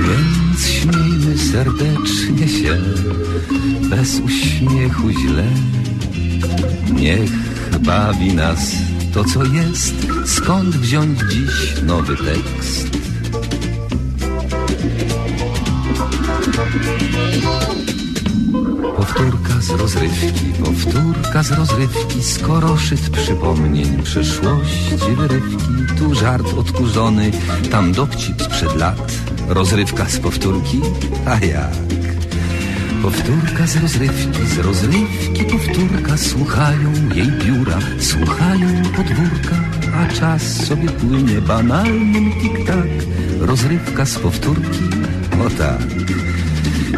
Więc śmiejmy serdecznie się Bez uśmiechu źle. Niech bawi nas to co jest. Skąd wziąć dziś nowy tekst Powtórka z rozrywki, powtórka z rozrywki Skoro szyt przypomnień przeszłości wyrywki. Tu żart odkurzony, tam dowcip sprzed lat. Rozrywka z powtórki, a jak? Powtórka z rozrywki, z rozrywki powtórka. Słuchają jej biura, słuchają podwórka A czas sobie płynie banalnym tik-tak. Rozrywka z powtórki, o tak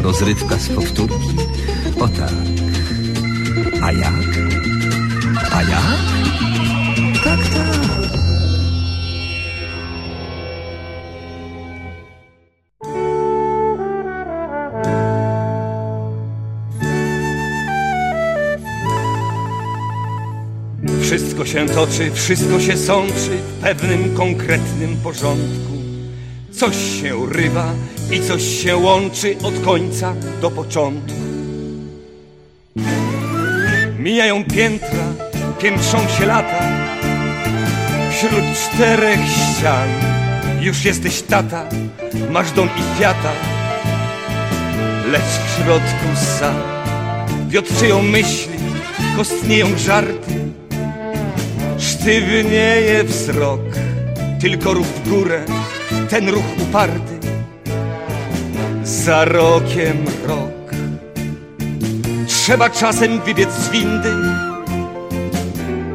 Rozrywka z powtórki, o tak A jak? A jak? Tak, tak Wszystko się toczy, wszystko się sączy w pewnym konkretnym porządku. Coś się rywa i coś się łączy od końca do początku. Mijają piętra, piętrzą się lata. Wśród czterech ścian już jesteś tata, masz dom i kwiata, lecz w środku sam wiotczyją myśli, kostnieją żarty. Sztywnieje wzrok, tylko ruch w górę, ten ruch uparty. Za rokiem rok. Trzeba czasem wybiec z windy,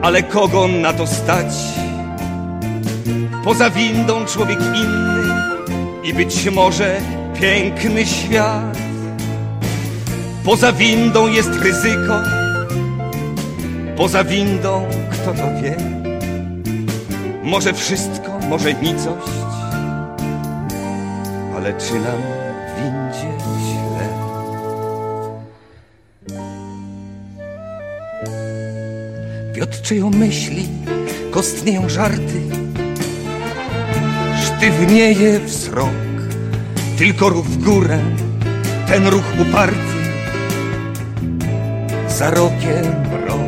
ale kogo na to stać? Poza windą człowiek inny i być może piękny świat. Poza windą jest ryzyko, poza windą kto to wie? Może wszystko, może nicość, ale czy nam Wiotczyją myśli, kostnieją żarty, sztywnieje wzrok, tylko ruch w górę, ten ruch uparty, za rokiem rok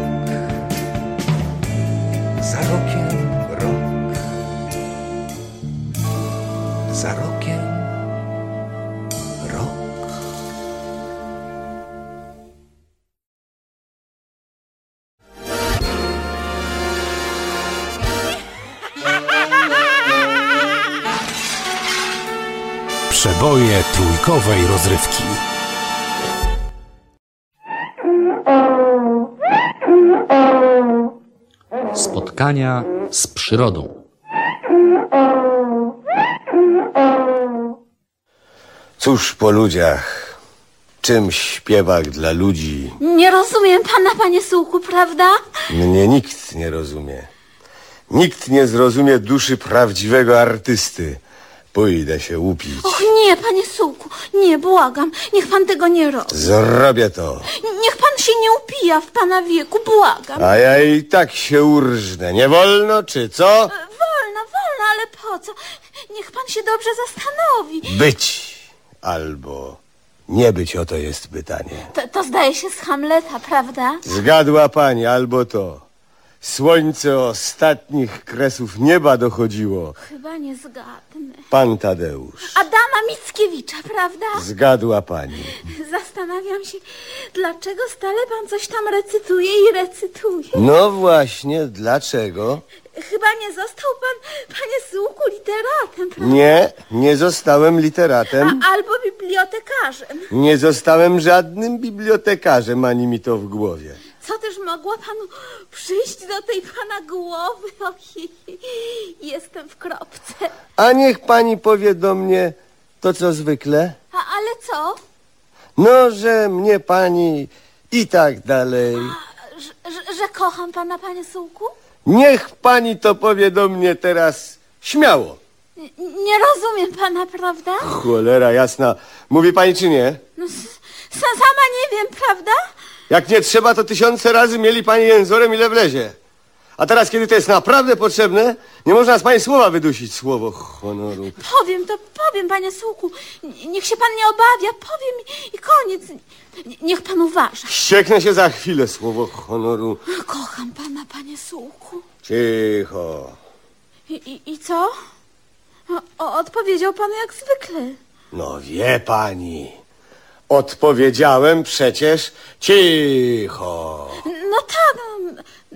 Trójkowej rozrywki. Spotkania z przyrodą. Cóż po ludziach, czym śpiewak dla ludzi, Nie rozumiem pana, panie Sułku, prawda? mnie nikt nie rozumie. Nikt nie zrozumie duszy prawdziwego artysty. Pójdę się upić. Och nie, panie Sułku, nie, błagam, niech pan tego nie robi. Zrobię to. Niech pan się nie upija w pana wieku, błagam. A ja i tak się urżnę. Nie wolno, czy co? Wolno, wolno, ale po co? Niech pan się dobrze zastanowi. Być albo nie być, oto jest pytanie. To, to zdaje się z Hamleta, prawda? Zgadła pani, albo to. Słońce ostatnich kresów nieba dochodziło. Chyba nie zgadnę. Pan Tadeusz. Adama Mickiewicza, prawda? Zgadła pani. Zastanawiam się, dlaczego stale pan coś tam recytuje i recytuje. No właśnie, dlaczego? Chyba nie został pan, panie Sułku, literatem, prawda? Nie, nie zostałem literatem. A, albo bibliotekarzem. Nie zostałem żadnym bibliotekarzem, ani mi to w głowie. Co też mogło panu przyjść do tej pana głowy? Ojej, jestem w kropce. A niech pani powie do mnie to, co zwykle. A, ale co? No, że mnie pani i tak dalej. Że, że, że kocham pana, panie Sułku? Niech pani to powie do mnie teraz śmiało. N- Nie rozumiem pana, prawda? Cholera jasna. Mówi pani czy nie? No, s- sama nie wiem, prawda? Jak nie trzeba, to tysiące razy mieli pani jęzorem ile wlezie. A teraz, kiedy to jest naprawdę potrzebne, nie można z pani słowa wydusić. Słowo honoru. Powiem to, powiem, panie Sułku. N- Niech się pan nie obawia, powiem i, koniec. Niech pan uważa. Ścieknę się za chwilę, słowo honoru. Kocham pana, panie Sułku. Cicho. I, i, i co? O, odpowiedział pan jak zwykle. No wie pani. Odpowiedziałem przecież cicho. No tak,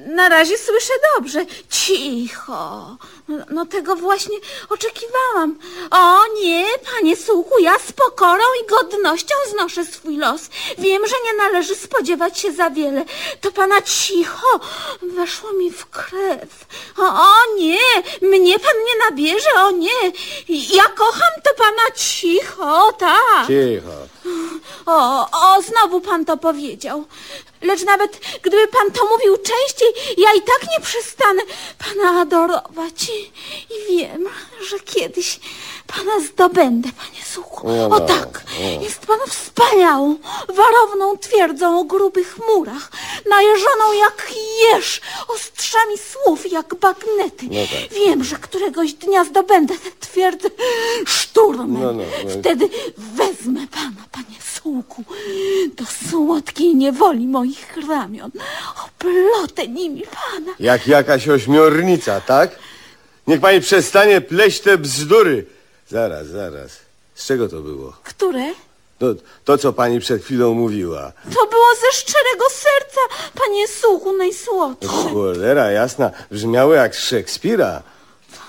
na razie słyszę dobrze. Cicho. No, no tego właśnie oczekiwałam. O nie, panie Sułku, ja z pokorą i godnością znoszę swój los. Wiem, że nie należy spodziewać się za wiele. To pana cicho weszło mi w krew. O, o nie, mnie pan nie nabierze, o nie. Ja kocham to pana cicho, tak. Cicho. O, o, znowu pan to powiedział. Lecz nawet gdyby pan to mówił częściej, ja i tak nie przestanę pana adorować. I, i wiem, że kiedyś pana zdobędę, panie Suchu. O tak, jest pan wspaniałą, warowną twierdzą o grubych murach, najeżoną jak jeż, ostrzami słów jak bagnety. Wiem, że któregoś dnia zdobędę tę twierdzę szturmem. No, no, no. Wtedy wezmę pana, panie Sułku, do słodkiej niewoli moich ramion. Oplotę nimi pana. Jak jakaś ośmiornica, tak? Niech pani przestanie pleść te bzdury. Zaraz, zaraz. Z czego to było? Które? To, to co pani przed chwilą mówiła. To było ze szczerego serca, panie Sułku najsłodszy. Cholera jasna, brzmiało jak z Szekspira.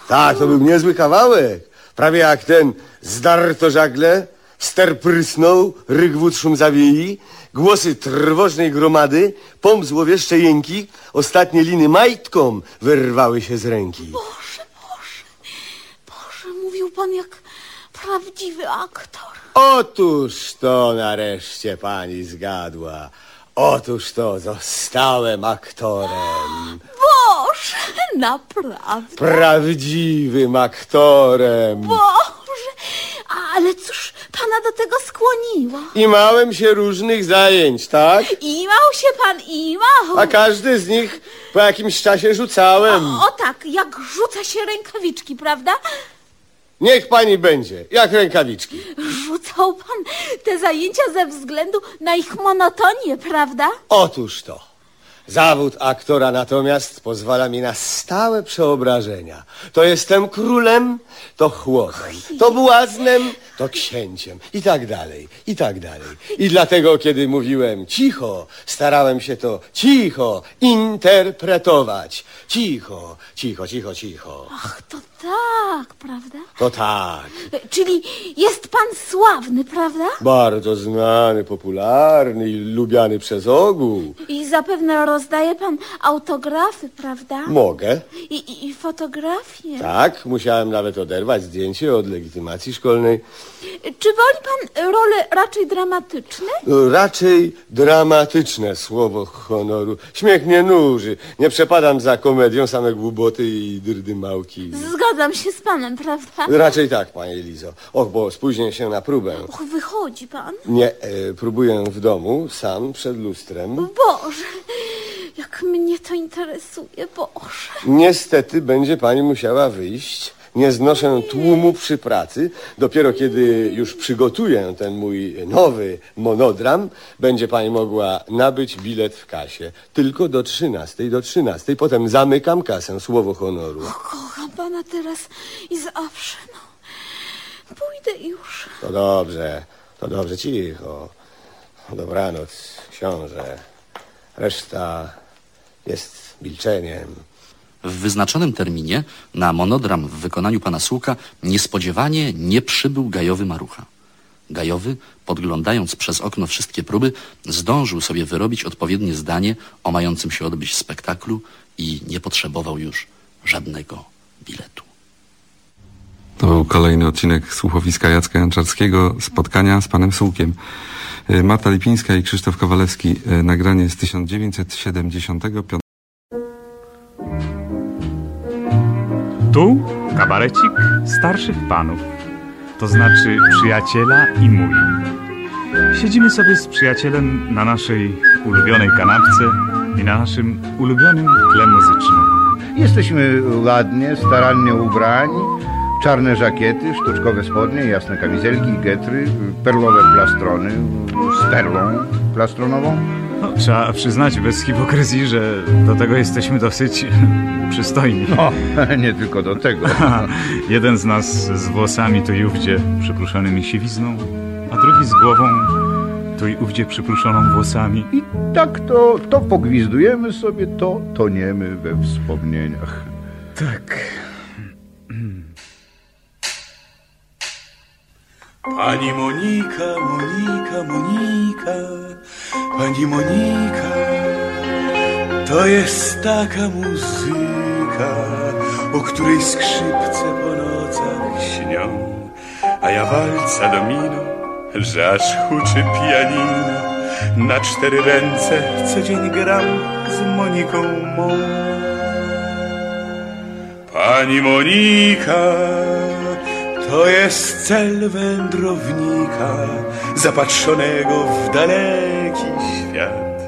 Tak, to był niezły kawałek. Prawie jak ten zdarto żagle, ster prysnął, ryk wód szum zawiei, głosy trwożnej gromady, pomp złowieszcze jęki, ostatnie liny majtką wyrwały się z ręki. Boże, Boże, Boże, mówił pan jak prawdziwy aktor. Otóż to nareszcie pani zgadła. Otóż to zostałem aktorem. Boże, naprawdę. Prawdziwym aktorem. Boże, ale cóż pana do tego skłoniło? I małem się różnych zajęć, tak? Imał się pan, imał. A każdy z nich po jakimś czasie rzucałem. O tak, jak rzuca się rękawiczki, prawda? Niech pani będzie, jak rękawiczki. Rzucał pan te zajęcia ze względu na ich monotonię, prawda? Otóż to. Zawód aktora natomiast pozwala mi na stałe przeobrażenia. To jestem królem, to chłopem, to błaznem, to księciem i tak dalej, i tak dalej. I dlatego, kiedy mówiłem cicho, starałem się to cicho interpretować. Cicho, cicho, cicho, cicho. Ach, to tak, prawda? To tak. Czyli jest pan sławny, prawda? Bardzo znany, popularny i lubiany przez ogół. I zapewne rozdaje pan autografy, prawda? Mogę. I, i, i fotografie. Tak, musiałem nawet oderwać zdjęcie od legitymacji szkolnej. Czy woli pan role raczej dramatyczne? No, Raczej dramatyczne słowo honoru. Śmiech mnie nuży. Nie przepadam za komedią, same głupoty i drdymałki. Zgadzam się z panem, prawda? Raczej tak, panie Lizo. Och, bo spóźnię się na próbę. Och, wychodzi pan. Nie, e, próbuję w domu, sam, przed lustrem. Boże, jak mnie to interesuje, Boże. Niestety będzie pani musiała wyjść nie znoszę tłumu przy pracy. Dopiero kiedy już przygotuję ten mój nowy monodram, będzie pani mogła nabyć bilet w kasie. Tylko do 13, do 13. Potem zamykam kasę, słowo honoru. Kocham pana teraz i zawsze, no. Pójdę już. To dobrze, to dobrze, cicho. Dobranoc, książę. Reszta jest milczeniem. W wyznaczonym terminie na monodram w wykonaniu pana Słuka niespodziewanie nie przybył Gajowy Marucha. Gajowy, podglądając przez okno wszystkie próby, zdążył sobie wyrobić odpowiednie zdanie o mającym się odbyć spektaklu i nie potrzebował już żadnego biletu. To był kolejny odcinek słuchowiska Jacka Janczarskiego, spotkania z panem Sułkiem. Y, Marta Lipińska i Krzysztof Kowalewski. y, Nagranie z 1975. Tu kabarecik starszych panów, to znaczy przyjaciela i mój. Siedzimy sobie z przyjacielem na naszej ulubionej kanapce i na naszym ulubionym tle muzycznym. Jesteśmy ładnie, starannie ubrani. Czarne żakiety, sztuczkowe spodnie, jasne kamizelki, getry, perłowe plastrony z perłą plastronową. No, trzeba przyznać bez hipokryzji, że do tego jesteśmy dosyć przystojni. O, nie tylko do tego. Jeden z nas z włosami tu i ówdzie przypruszonymi siwizną, a drugi z głową tu i ówdzie przypruszoną włosami. I tak to, to pogwizdujemy sobie, to toniemy we wspomnieniach. Tak. Pani Monika, Monika, Monika, Pani Monika, to jest taka muzyka, o której skrzypce po nocach śnią, a ja walca domino, że aż huczy pianino, na cztery ręce co dzień gram z Moniką mą. Pani Monika, to jest cel wędrownika zapatrzonego w daleki świat.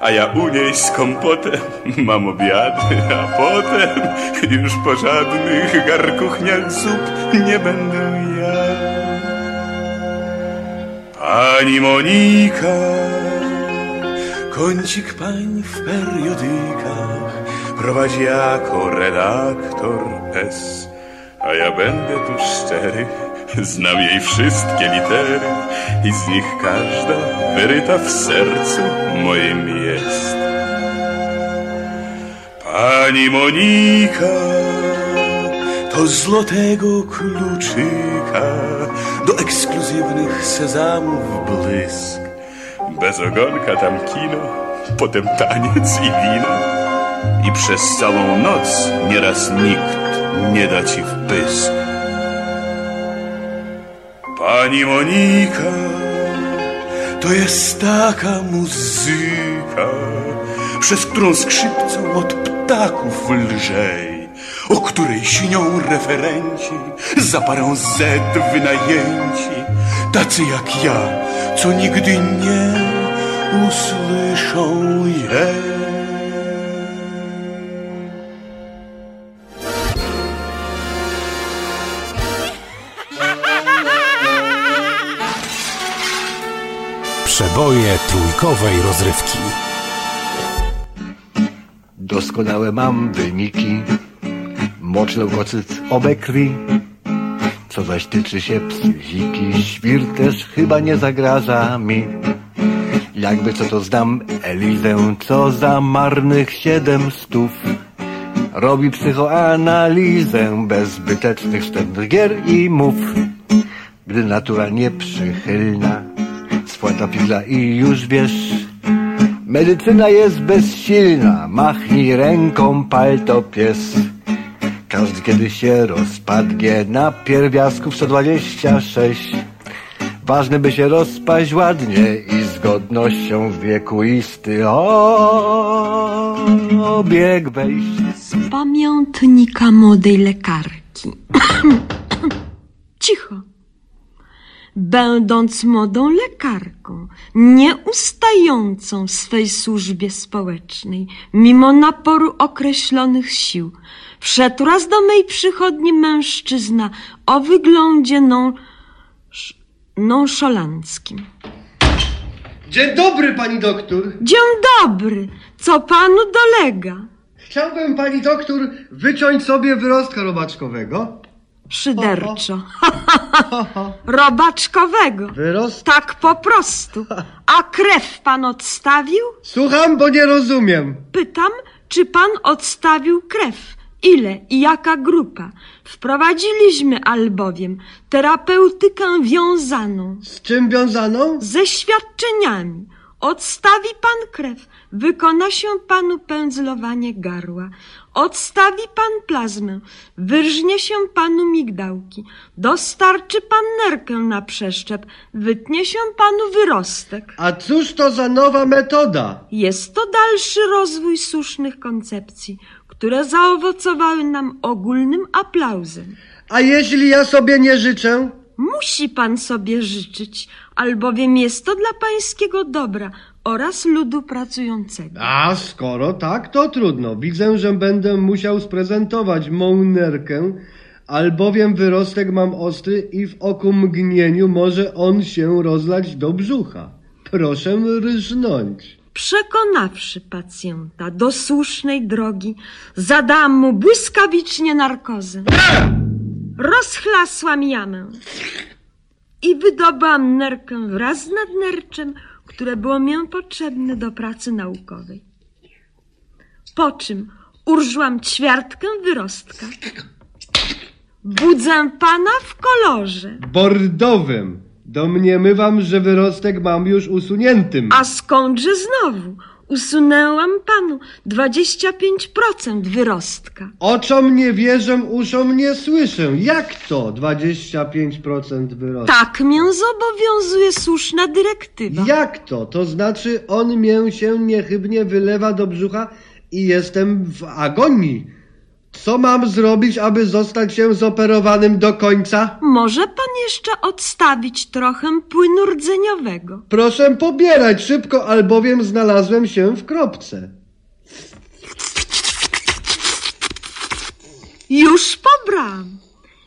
A ja u niej z kompotem mam obiady, a potem już po żadnych garkuchniach zup nie będę jadł. Pani Monika, kącik pań w periodykach prowadzi jako redaktor S. A ja będę tu szczery, znam jej wszystkie litery i z nich każda wyryta w sercu moim jest. Pani Monika, to złotego kluczyka do ekskluzywnych sezamów błysk. Bez ogonka tam kino, potem taniec i wino i przez całą noc nieraz nikt nie da ci w pysk. Pani Monika, to jest taka muzyka, przez którą skrzypcą od ptaków lżej, o której śnią referenci, za parę Z wynajęci, tacy jak ja, co nigdy nie usłyszą jej. Przeboje trójkowej rozrywki. Doskonałe mam wyniki, mocz leukocyt obekrwi. Co zaś tyczy się psychiki, świr też chyba nie zagraża mi. Jakby co to zdam Elizę, co za marnych siedem stów. Robi psychoanalizę bez zbytecznych wstępnych gier i mów. Gdy natura nieprzychylna, spłata figla i już wiesz, Medycyna jest bezsilna, machnij ręką palto pies. Każdy kiedy się rozpadnie na pierwiastku 126. Ważne by się rozpaść ładnie i z godnością wiekuisty obieg wejść. Z pamiętnika młodej lekarki. Cicho. Będąc młodą lekarką, nieustającą w swej służbie społecznej, mimo naporu określonych sił, Wszedł raz do mej przychodni mężczyzna o wyglądzie non... sz- nonszalanckim. Dzień dobry, pani doktor. Dzień dobry, co panu dolega? Chciałbym, pani doktor, wyciąć sobie wyrostka robaczkowego. Szyderczo. Robaczkowego. Wyrost? Tak po prostu. A krew pan odstawił? Słucham, bo nie rozumiem. Pytam, czy pan odstawił krew? Ile i jaka grupa? Wprowadziliśmy albowiem terapeutykę wiązaną. Z czym wiązaną? Ze świadczeniami. Odstawi pan krew, wykona się panu pędzlowanie garła. Odstawi pan plazmę, wyrżnie się panu migdałki. Dostarczy pan nerkę na przeszczep, wytnie się panu wyrostek. A cóż to za nowa metoda? Jest to dalszy rozwój słusznych koncepcji, które zaowocowały nam ogólnym aplauzem. A jeśli ja sobie nie życzę? Musi pan sobie życzyć, albowiem jest to dla pańskiego dobra oraz ludu pracującego. A skoro tak, to trudno. Widzę, że będę musiał sprezentować mą nerkę, albowiem wyrostek mam ostry i w oku mgnieniu może on się rozlać do brzucha. Proszę rżnąć. Przekonawszy pacjenta do słusznej drogi, zadałam mu błyskawicznie narkozę. Rozchlasłam jamę i wydobyłam nerkę wraz z nadnerczem, które było mi potrzebne do pracy naukowej. Po czym urżłam ćwiartkę wyrostka. Budzę pana w kolorze. Bordowym. Domniemywam, że wyrostek mam już usuniętym. A skądże znowu? Usunęłam panu 25% wyrostka. Oczom nie wierzę, uszom nie słyszę. Jak to 25% wyrostek? Tak mię zobowiązuje słuszna dyrektywa. Jak to? To znaczy on mię się niechybnie wylewa do brzucha i jestem w agonii. Co mam zrobić, aby zostać się zoperowanym do końca? Może pan jeszcze odstawić trochę płynu rdzeniowego. Proszę pobierać szybko, albowiem znalazłem się w kropce. Już pobrałam.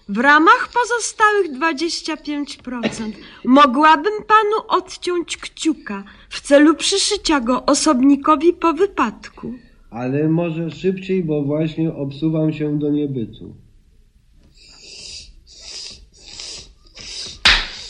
W ramach pozostałych 25% mogłabym panu odciąć kciuka w celu przyszycia go osobnikowi po wypadku. Ale może szybciej, bo właśnie obsuwam się do niebytu.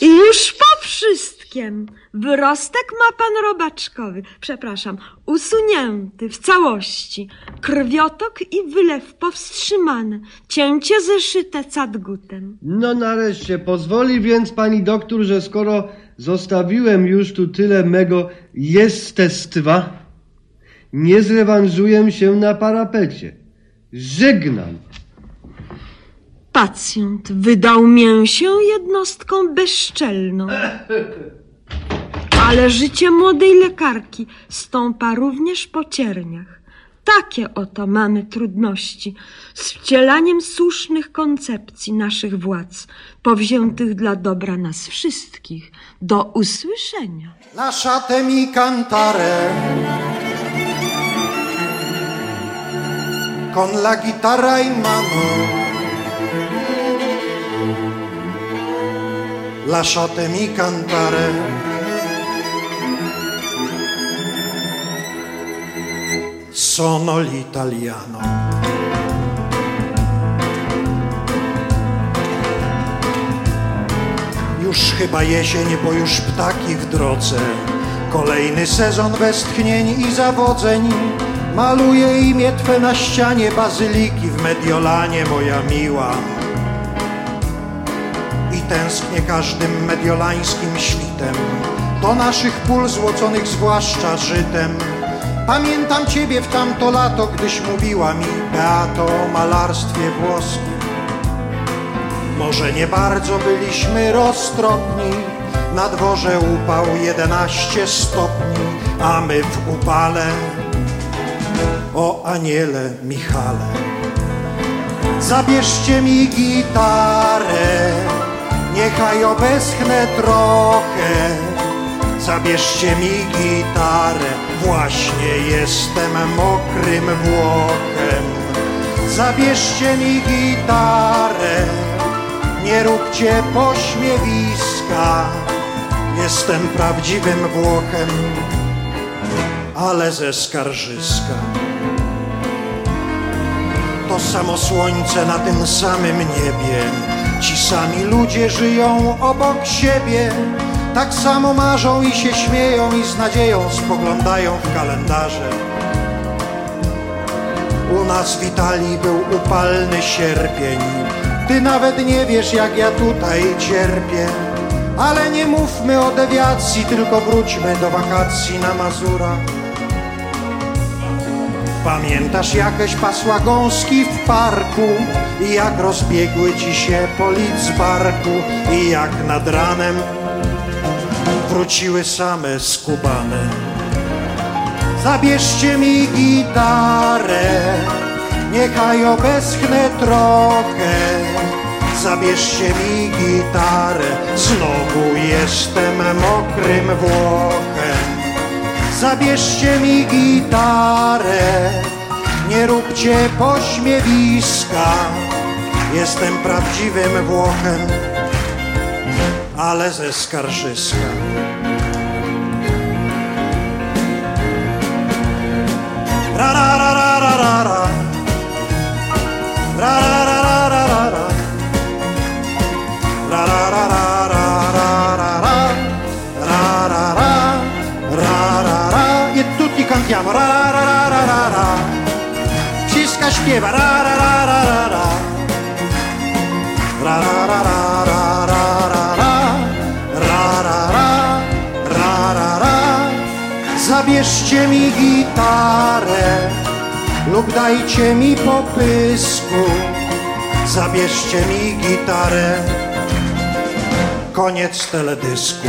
I już po wszystkim. Wyrostek ma pan robaczkowy, przepraszam, usunięty w całości. Krwiotok i wylew powstrzymane. Cięcie zeszyte cadgutem. No nareszcie, pozwoli więc pani doktor, że skoro zostawiłem już tu tyle mego jestestwa, nie zrewanżuję się na parapecie. Żegnam. Pacjent wydał mię się jednostką bezczelną. Ale życie młodej lekarki stąpa również po cierniach. Takie oto mamy trudności z wcielaniem słusznych koncepcji naszych władz, powziętych dla dobra nas wszystkich. Do usłyszenia. Lasciatemi cantare con la chitarra in mano. Lasciatemi cantare. Sono l'italiano. Już chyba jesień, bo już ptaki w drodze. Kolejny sezon westchnień i zawodzeń. Maluję imię Twe na ścianie bazyliki w Mediolanie, moja miła. I tęsknię każdym mediolańskim świtem do naszych pól złoconych zwłaszcza żytem. Pamiętam Ciebie w tamto lato, gdyś mówiła mi Beato o malarstwie włoskim. Może nie bardzo byliśmy roztropni, na dworze upał 11 stopni, a my w upale o aniele Michale. Zabierzcie mi gitarę, niechaj obeschnę trochę. Zabierzcie mi gitarę, właśnie jestem mokrym Włochem. Zabierzcie mi gitarę, nie róbcie pośmiewiska. Jestem prawdziwym Włochem, ale ze skarżyska. To samo słońce na tym samym niebie, ci sami ludzie żyją obok siebie. Tak samo marzą i się śmieją i z nadzieją spoglądają w kalendarze. U nas w Italii był upalny sierpień. Ty nawet nie wiesz, jak ja tutaj cierpię. Ale nie mówmy o dewiacji, tylko wróćmy do wakacji na Mazurach. Pamiętasz jakieś pasła gąski w parku i jak rozbiegły ci się polic z barku i jak nad ranem wróciły same skubane. Zabierzcie mi gitarę, niechaj obeschnę trochę. Zabierzcie mi gitarę, znowu jestem mokrym Włochem. Zabierzcie mi gitarę, nie róbcie pośmiewiska. Jestem prawdziwym Włochem, ale ze skarżyska. Ra ra ra ra. Zabierzcie mi gitarę lub dajcie mi popysku. Zabierzcie mi gitarę. Koniec teledysku.